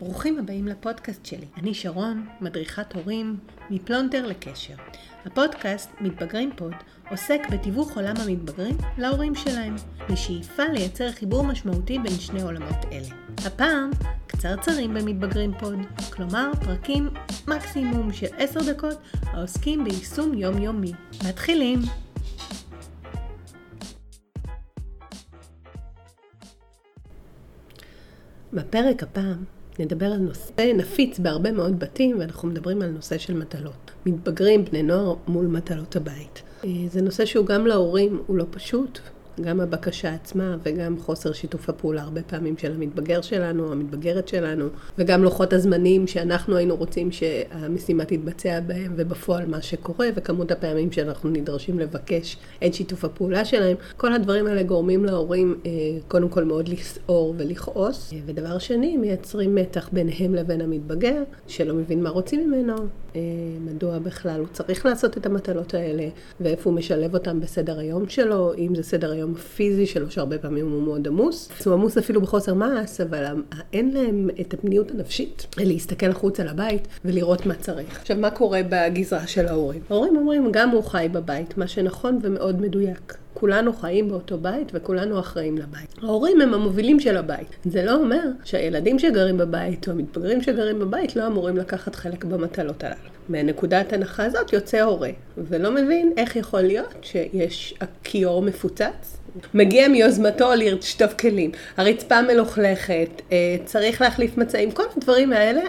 ברוכים הבאים לפודקאסט שלי. אני שרון, מדריכת הורים, מפלונטר לקשר. הפודקאסט מתבגרים pod עוסק בתיווך עולם המתבגרים להורים שלהם, בשאיפה לייצר חיבור משמעותי בין שני עולמות אלה. הפעם, קצרצרים במתבגרים pod, כלומר פרקים מקסימום של 10 דקות העוסקים ביישום יומיומי. מתחילים! בפרק הפעם נדבר על נושא נפיץ בהרבה מאוד בתים, ואנחנו מדברים על נושא של מטלות. מתבגרים, בני נוער, מול מטלות הבית. אה, זה נושא שהוא גם להורים, הוא לא פשוט, גם הבקשה עצמה וגם חוסר שיתוף הפעולה הרבה פעמים של המתבגר שלנו, המתבגרת שלנו, וגם לוחות הזמנים שאנחנו היינו רוצים שהמשימה תתבצע בהם, ובפועל מה שקורה, וכמות הפעמים שאנחנו נדרשים לבקש את שיתוף הפעולה שלהם. כל הדברים האלה גורמים להורים אה, קודם כל מאוד לסעור ולכעוס, ודבר שני, מייצרים מתח ביניהם לבין המתבגר, שלא מבין מה רוצים ממנו, אה, מדוע בכלל הוא צריך לעשות את המטלות האלה, ואיפה הוא משלב אותם בסדר היום שלו, אם זה סדר היום הפיזי שלו, שהרבה פעמים הוא מאוד עמוס. הוא עמוס אפילו בחוסר מעש, אבל אין להם את הפניות הנפשית להסתכל החוצה לבית ולראות מה צריך. עכשיו, מה קורה בגזרה של ההורים? ההורים אומרים, גם הוא חי בבית, מה שנכון ומאוד מדויק. כולנו חיים באותו בית וכולנו אחראים לבית. ההורים הם המובילים של הבית. זה לא אומר שהילדים שגרים בבית או המתבגרים שגרים בבית לא אמורים לקחת חלק במטלות הללו. מנקודת הנחה הזאת יוצא הורה, ולא מבין איך יכול להיות שיש הכיור מפוצץ, מגיע מיוזמתו לשטוף כלים, הרצפה מלוכלכת, אה, צריך להחליף מצעים, כל הדברים האלה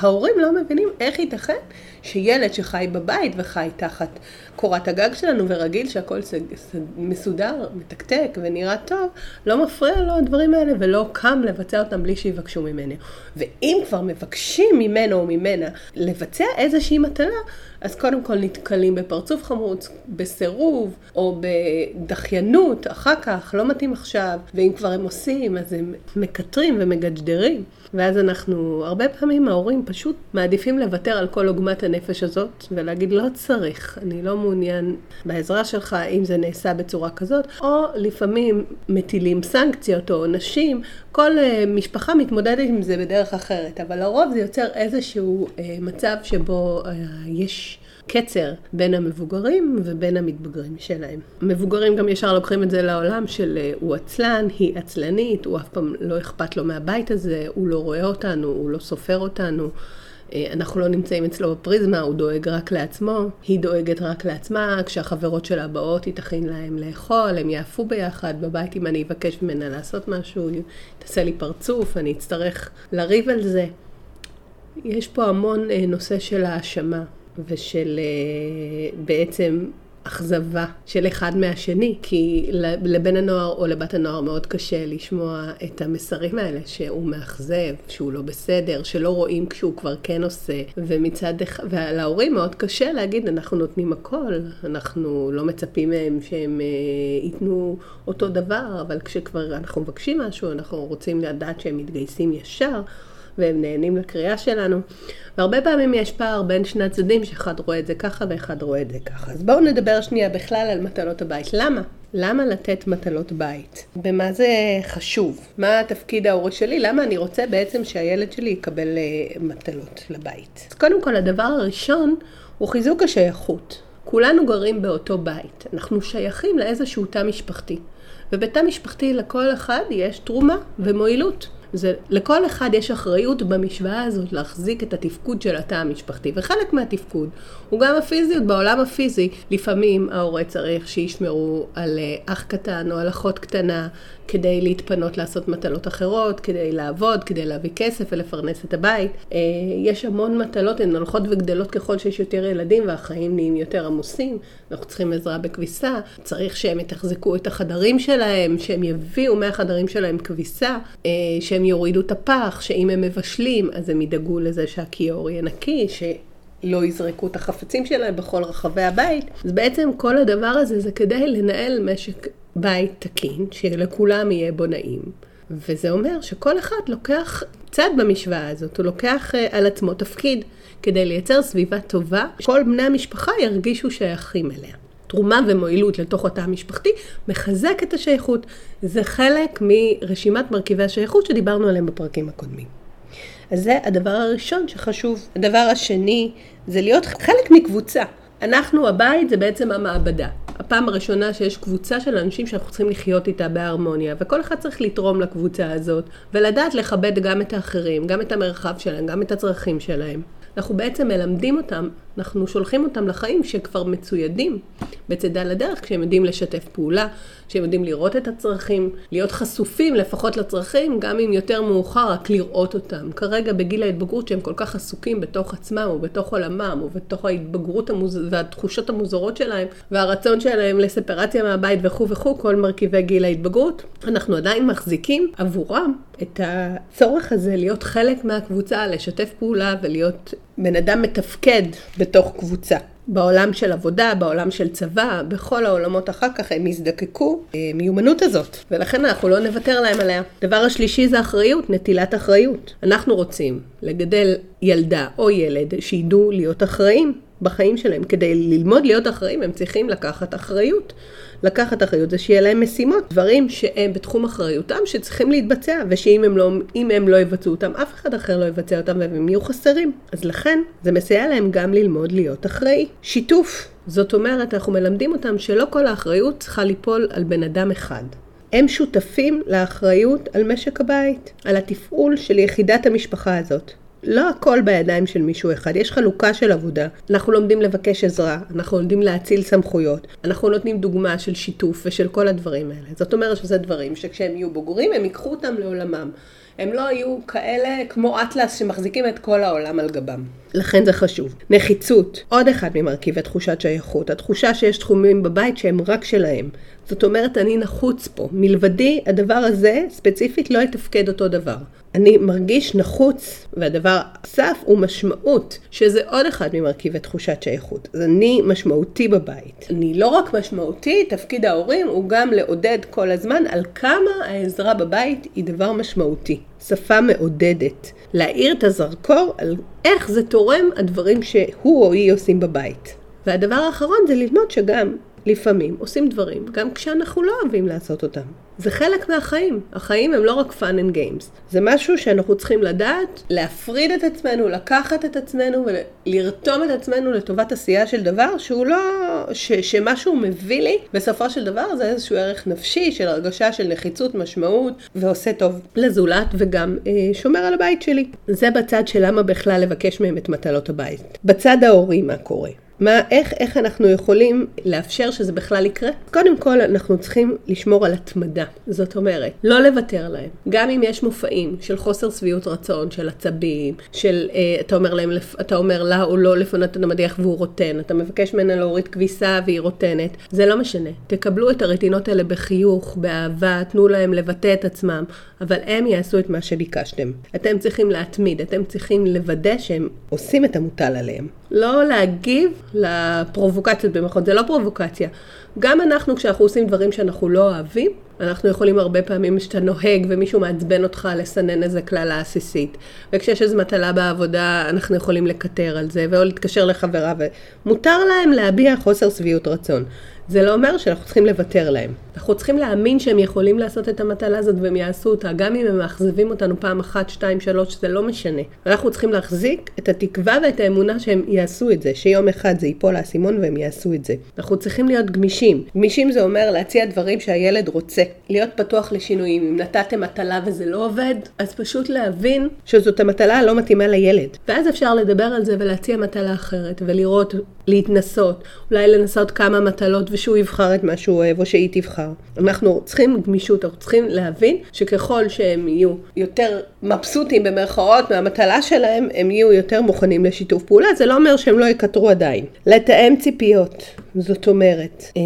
ההורים לא מבינים איך ייתכן שילד שחי בבית וחי תחת קורת הגג שלנו ורגיל שהכל מסודר, מתקתק ונראה טוב, לא מפריע לו הדברים האלה ולא קם לבצע אותם בלי שיבקשו ממנו. ואם כבר מבקשים ממנו או ממנה לבצע איזושהי מטלה, אז קודם כל נתקלים בפרצוף חמוץ, בסירוב או בדחיינות, אחר כך, לא מתאים עכשיו, ואם כבר הם עושים, אז הם מקטרים ומגדדרים. ואז אנחנו, הרבה פעמים ההורים פשוט מעדיפים לוותר על כל עוגמת הנפש הזאת, ולהגיד לא צריך, אני לא מעוניין בעזרה שלך אם זה נעשה בצורה כזאת, או לפעמים מטילים סנקציות או עונשים, כל uh, משפחה מתמודדת עם זה בדרך אחרת, אבל לרוב זה יוצר איזשהו uh, מצב שבו uh, יש... קצר בין המבוגרים ובין המתבגרים שלהם. המבוגרים גם ישר לוקחים את זה לעולם של הוא עצלן, היא עצלנית, הוא אף פעם לא אכפת לו מהבית הזה, הוא לא רואה אותנו, הוא לא סופר אותנו. אה, אנחנו לא נמצאים אצלו בפריזמה, הוא דואג רק לעצמו, היא דואגת רק לעצמה, כשהחברות שלה באות היא תכין להם לאכול, הם יעפו ביחד בבית אם אני אבקש ממנה לעשות משהו, תעשה לי פרצוף, אני אצטרך לריב על זה. יש פה המון אה, נושא של האשמה ושל אה, בעצם אכזבה של אחד מהשני, כי לבן הנוער או לבת הנוער מאוד קשה לשמוע את המסרים האלה, שהוא מאכזב, שהוא לא בסדר, שלא רואים כשהוא כבר כן עושה, ומצד אחד, ולהורים מאוד קשה להגיד, אנחנו נותנים הכל, אנחנו לא מצפים מהם שהם uh, ייתנו אותו דבר, אבל כשכבר אנחנו מבקשים משהו, אנחנו רוצים לדעת שהם מתגייסים ישר. והם נהנים לקריאה שלנו. והרבה פעמים יש פער בין שני הצדדים, שאחד רואה את זה ככה ואחד רואה את זה ככה. אז בואו נדבר שנייה בכלל על מטלות הבית. למה? למה לתת מטלות בית? במה זה חשוב? מה התפקיד ההורי שלי? למה אני רוצה בעצם שהילד שלי יקבל uh, מטלות לבית? אז קודם כל, הדבר הראשון הוא חיזוק השייכות. כולנו גרים באותו בית. אנחנו שייכים לאיזשהו תא משפחתי. ובתא משפחתי לכל אחד יש תרומה ומועילות. זה, לכל אחד יש אחריות במשוואה הזאת להחזיק את התפקוד של התא המשפחתי, וחלק מהתפקוד הוא גם הפיזיות. בעולם הפיזי, לפעמים ההורה צריך שישמרו על אה, אח קטן או על אחות קטנה כדי להתפנות לעשות מטלות אחרות, כדי לעבוד, כדי להביא כסף ולפרנס את הבית. אה, יש המון מטלות, הן הולכות וגדלות ככל שיש יותר ילדים והחיים נהיים יותר עמוסים. אנחנו צריכים עזרה בכביסה, צריך שהם יתחזקו את החדרים שלהם, שהם יביאו מהחדרים שלהם כביסה, אה, שהם יורידו את הפח, שאם הם מבשלים אז הם ידאגו לזה שהכיור יהיה נקי, ש... לא יזרקו את החפצים שלהם בכל רחבי הבית. אז בעצם כל הדבר הזה זה כדי לנהל משק בית תקין, שלכולם יהיה בו נעים. וזה אומר שכל אחד לוקח צד במשוואה הזאת, הוא לוקח uh, על עצמו תפקיד כדי לייצר סביבה טובה, שכל בני המשפחה ירגישו שייכים אליה. תרומה ומועילות לתוך התא המשפחתי מחזק את השייכות. זה חלק מרשימת מרכיבי השייכות שדיברנו עליהם בפרקים הקודמים. אז זה הדבר הראשון שחשוב. הדבר השני זה להיות חלק מקבוצה. אנחנו, הבית זה בעצם המעבדה. הפעם הראשונה שיש קבוצה של אנשים שאנחנו צריכים לחיות איתה בהרמוניה, וכל אחד צריך לתרום לקבוצה הזאת, ולדעת לכבד גם את האחרים, גם את המרחב שלהם, גם את הצרכים שלהם. אנחנו בעצם מלמדים אותם, אנחנו שולחים אותם לחיים שכבר מצוידים בצדה לדרך, כשהם יודעים לשתף פעולה, כשהם יודעים לראות את הצרכים, להיות חשופים לפחות לצרכים, גם אם יותר מאוחר, רק לראות אותם. כרגע בגיל ההתבגרות שהם כל כך עסוקים בתוך עצמם, או בתוך עולמם, או בתוך ההתבגרות המוז... והתחושות המוזרות שלהם, והרצון שלהם לספרציה מהבית וכו' וכו', כל מרכיבי גיל ההתבגרות, אנחנו עדיין מחזיקים עבורם את הצורך הזה להיות חלק מהקבוצה, לשתף פעולה ולהיות בן אדם מתפקד בתוך קבוצה. בעולם של עבודה, בעולם של צבא, בכל העולמות אחר כך הם יזדקקו אה, מיומנות הזאת, ולכן אנחנו לא נוותר להם עליה. דבר השלישי זה אחריות, נטילת אחריות. אנחנו רוצים לגדל ילדה או ילד שידעו להיות אחראים בחיים שלהם. כדי ללמוד להיות אחראים הם צריכים לקחת אחריות. לקחת אחריות זה שיהיה להם משימות, דברים שהם בתחום אחריותם שצריכים להתבצע, ושאם הם לא, הם לא יבצעו אותם, אף אחד אחר לא יבצע אותם והם יהיו חסרים. אז לכן זה מסייע להם גם ללמוד להיות אחראי. שיתוף, זאת אומרת, אנחנו מלמדים אותם שלא כל האחריות צריכה ליפול על בן אדם אחד. הם שותפים לאחריות על משק הבית, על התפעול של יחידת המשפחה הזאת. לא הכל בידיים של מישהו אחד, יש חלוקה של עבודה. אנחנו לומדים לבקש עזרה, אנחנו לומדים להציל סמכויות, אנחנו נותנים דוגמה של שיתוף ושל כל הדברים האלה. זאת אומרת שזה דברים שכשהם יהיו בוגרים הם ייקחו אותם לעולמם. הם לא היו כאלה כמו אטלס שמחזיקים את כל העולם על גבם. לכן זה חשוב. נחיצות, עוד אחד ממרכיבי תחושת שייכות, התחושה שיש תחומים בבית שהם רק שלהם. זאת אומרת, אני נחוץ פה. מלבדי, הדבר הזה ספציפית לא יתפקד אותו דבר. אני מרגיש נחוץ, והדבר הסף הוא משמעות, שזה עוד אחד ממרכיבי תחושת שייכות. אז אני משמעותי בבית. אני לא רק משמעותי, תפקיד ההורים הוא גם לעודד כל הזמן על כמה העזרה בבית היא דבר משמעותי. שפה מעודדת. להאיר את הזרקור על איך זה תורם הדברים שהוא או היא עושים בבית. והדבר האחרון זה ללמוד שגם לפעמים עושים דברים, גם כשאנחנו לא אוהבים לעשות אותם. זה חלק מהחיים. החיים הם לא רק fun and games. זה משהו שאנחנו צריכים לדעת, להפריד את עצמנו, לקחת את עצמנו ולרתום את עצמנו לטובת עשייה של דבר שהוא לא... ש, שמה שהוא מביא לי, בסופו של דבר זה איזשהו ערך נפשי של הרגשה של נחיצות, משמעות, ועושה טוב לזולת וגם אה, שומר על הבית שלי. זה בצד של למה בכלל לבקש מהם את מטלות הבית. בצד ההורי מה קורה? מה, איך, איך אנחנו יכולים לאפשר שזה בכלל יקרה? קודם כל, אנחנו צריכים לשמור על התמדה. זאת אומרת, לא לוותר להם. גם אם יש מופעים של חוסר שביעות רצון, של עצבים, של אה, אתה אומר להם, אתה אומר לה או לא לפנות את המדיח והוא רוטן, אתה מבקש ממנה להוריד כביסה והיא רוטנת, זה לא משנה. תקבלו את הרטינות האלה בחיוך, באהבה, תנו להם לבטא את עצמם, אבל הם יעשו את מה שביקשתם. אתם צריכים להתמיד, אתם צריכים לוודא שהם עושים את המוטל עליהם. לא להגיב לפרובוקציות במירכאות, זה לא פרובוקציה. גם אנחנו, כשאנחנו עושים דברים שאנחנו לא אוהבים, אנחנו יכולים הרבה פעמים כשאתה נוהג ומישהו מעצבן אותך לסנן איזה קללה עסיסית. וכשיש איזו מטלה בעבודה, אנחנו יכולים לקטר על זה, או להתקשר לחברה, ומותר להם להביע חוסר שביעות רצון. זה לא אומר שאנחנו צריכים לוותר להם. אנחנו צריכים להאמין שהם יכולים לעשות את המטלה הזאת והם יעשו אותה, גם אם הם מאכזבים אותנו פעם אחת, שתיים, שלוש, זה לא משנה. אנחנו צריכים להחזיק את התקווה ואת האמונה שהם יעשו את זה, שיום אחד זה ייפול האסימון והם יעשו את זה. אנחנו צריכים להיות גמישים. גמישים זה אומר להציע דברים שהילד רוצה, להיות פתוח לשינויים. אם נתתם מטלה וזה לא עובד, אז פשוט להבין שזאת המטלה הלא מתאימה לילד. ואז אפשר לדבר על זה ולהציע מטלה אחרת, ולראות, להתנסות, אולי לנסות כמה מטלות ושהוא יבחר את מה שהוא אוהב או שהיא תבחר. אנחנו צריכים גמישות, אנחנו צריכים להבין שככל שהם יהיו יותר מבסוטים במרכאות מהמטלה שלהם, הם יהיו יותר מוכנים לשיתוף פעולה. זה לא אומר שהם לא יקטרו עדיין. לתאם ציפיות. זאת אומרת, אה,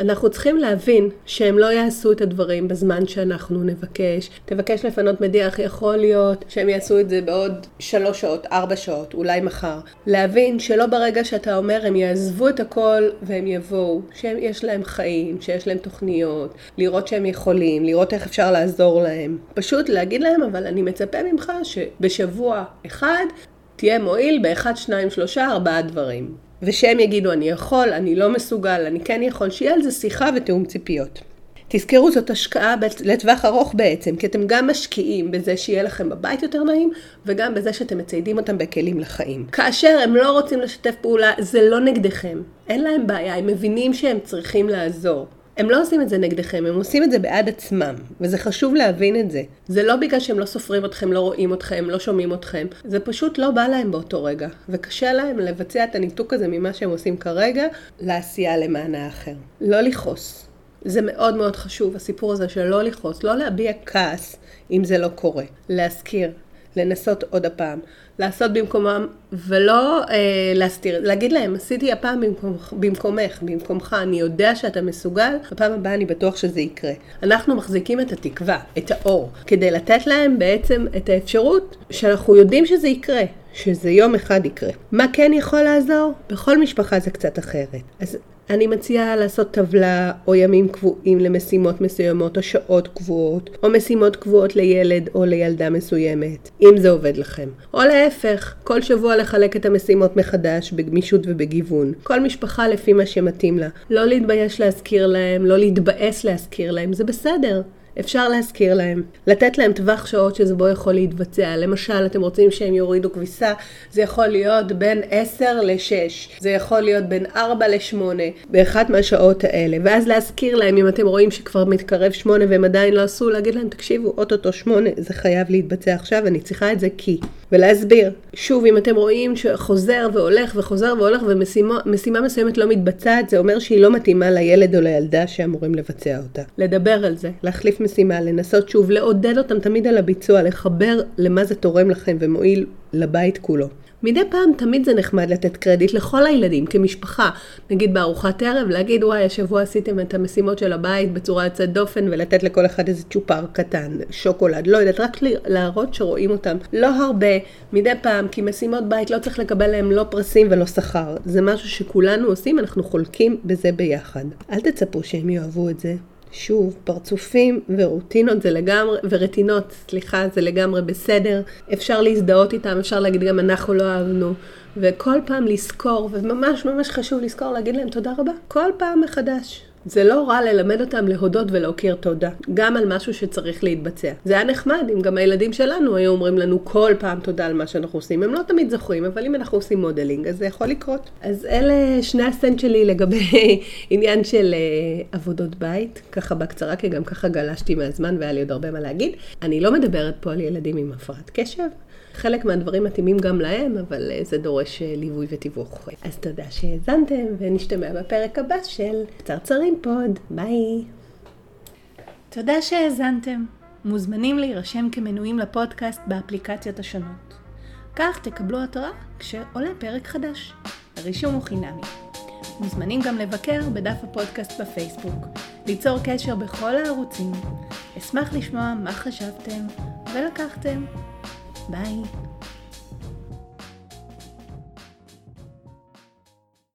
אנחנו צריכים להבין שהם לא יעשו את הדברים בזמן שאנחנו נבקש. תבקש לפנות מדיח, יכול להיות שהם יעשו את זה בעוד שלוש שעות, ארבע שעות, אולי מחר. להבין שלא ברגע שאתה אומר הם יעזבו את הכל והם יבואו, שיש להם חיים, שיש להם תוכניות, לראות שהם יכולים, לראות איך אפשר לעזור להם. פשוט להגיד להם, אבל אני מצפה ממך שבשבוע אחד תהיה מועיל באחד, שניים, שלושה, ארבעה דברים. ושהם יגידו אני יכול, אני לא מסוגל, אני כן יכול, שיהיה על זה שיחה ותיאום ציפיות. תזכרו, זאת השקעה לטווח ארוך בעצם, כי אתם גם משקיעים בזה שיהיה לכם בבית יותר נעים, וגם בזה שאתם מציידים אותם בכלים לחיים. כאשר הם לא רוצים לשתף פעולה, זה לא נגדכם. אין להם בעיה, הם מבינים שהם צריכים לעזור. הם לא עושים את זה נגדכם, הם עושים את זה בעד עצמם, וזה חשוב להבין את זה. זה לא בגלל שהם לא סופרים אתכם, לא רואים אתכם, לא שומעים אתכם, זה פשוט לא בא להם באותו רגע, וקשה להם לבצע את הניתוק הזה ממה שהם עושים כרגע, לעשייה למען האחר. לא לכעוס. זה מאוד מאוד חשוב, הסיפור הזה של לא לכעוס, לא להביע כעס אם זה לא קורה. להזכיר, לנסות עוד הפעם, לעשות במקומם, ולא אה, להסתיר, להגיד להם, עשיתי הפעם במקום, במקומך, במקומך, אני יודע שאתה מסוגל, בפעם הבאה אני בטוח שזה יקרה. אנחנו מחזיקים את התקווה, את האור, כדי לתת להם בעצם את האפשרות שאנחנו יודעים שזה יקרה, שזה יום אחד יקרה. מה כן יכול לעזור? בכל משפחה זה קצת אחרת. אז אני מציעה לעשות טבלה או ימים קבועים למשימות מסוימות או שעות קבועות או משימות קבועות לילד או לילדה מסוימת, אם זה עובד לכם. או להפך, כל שבוע לחלק את המשימות מחדש בגמישות ובגיוון. כל משפחה לפי מה שמתאים לה. לא להתבייש להזכיר להם, לא להתבאס להזכיר להם, זה בסדר. אפשר להזכיר להם, לתת להם טווח שעות שזה בו יכול להתבצע. למשל, אתם רוצים שהם יורידו כביסה, זה יכול להיות בין 10 ל-6, זה יכול להיות בין 4 ל-8, באחת מהשעות האלה. ואז להזכיר להם, אם אתם רואים שכבר מתקרב 8 והם עדיין לא עשו, להגיד להם, תקשיבו, אוטוטו 8, זה חייב להתבצע עכשיו, אני צריכה את זה כי. ולהסביר. שוב, אם אתם רואים שחוזר והולך וחוזר והולך ומשימה מסוימת לא מתבצעת, זה אומר שהיא לא מתאימה לילד או לילדה שאמורים לבצע אותה. לדבר על זה, להחליף משימה, לנסות שוב, לעודד אותם תמיד על הביצוע, לחבר למה זה תורם לכם ומועיל לבית כולו. מדי פעם תמיד זה נחמד לתת קרדיט לכל הילדים כמשפחה. נגיד בארוחת ערב, להגיד וואי השבוע עשיתם את המשימות של הבית בצורה יוצאת דופן ולתת לכל אחד איזה צ'ופר קטן, שוקולד, לא יודעת, רק להראות שרואים אותם. לא הרבה, מדי פעם, כי משימות בית לא צריך לקבל להם לא פרסים ולא שכר. זה משהו שכולנו עושים, אנחנו חולקים בזה ביחד. אל תצפו שהם יאהבו את זה. שוב, פרצופים ורוטינות זה לגמרי, ורטינות, סליחה, זה לגמרי בסדר. אפשר להזדהות איתם, אפשר להגיד גם אנחנו לא אהבנו. וכל פעם לזכור, וממש ממש חשוב לזכור להגיד להם תודה רבה. כל פעם מחדש. זה לא רע ללמד אותם להודות ולהכיר תודה, גם על משהו שצריך להתבצע. זה היה נחמד אם גם הילדים שלנו היו אומרים לנו כל פעם תודה על מה שאנחנו עושים. הם לא תמיד זוכרים, אבל אם אנחנו עושים modeling, אז זה יכול לקרות. אז אלה שני הסנט שלי לגבי עניין של אה, עבודות בית, ככה בקצרה, כי גם ככה גלשתי מהזמן והיה לי עוד הרבה מה להגיד. אני לא מדברת פה על ילדים עם הפרעת קשב. חלק מהדברים מתאימים גם להם, אבל אה, זה דורש אה, ליווי ותיווך. אז תודה שהאזנתם, ונשתמע בפרק הבא של קצרצרים pod. ביי. תודה שהאזנתם. מוזמנים להירשם כמנויים לפודקאסט באפליקציות השונות. כך תקבלו התראה כשעולה פרק חדש. הרישום הוא חינמי. מוזמנים גם לבקר בדף הפודקאסט בפייסבוק, ליצור קשר בכל הערוצים. אשמח לשמוע מה חשבתם ולקחתם. Bye.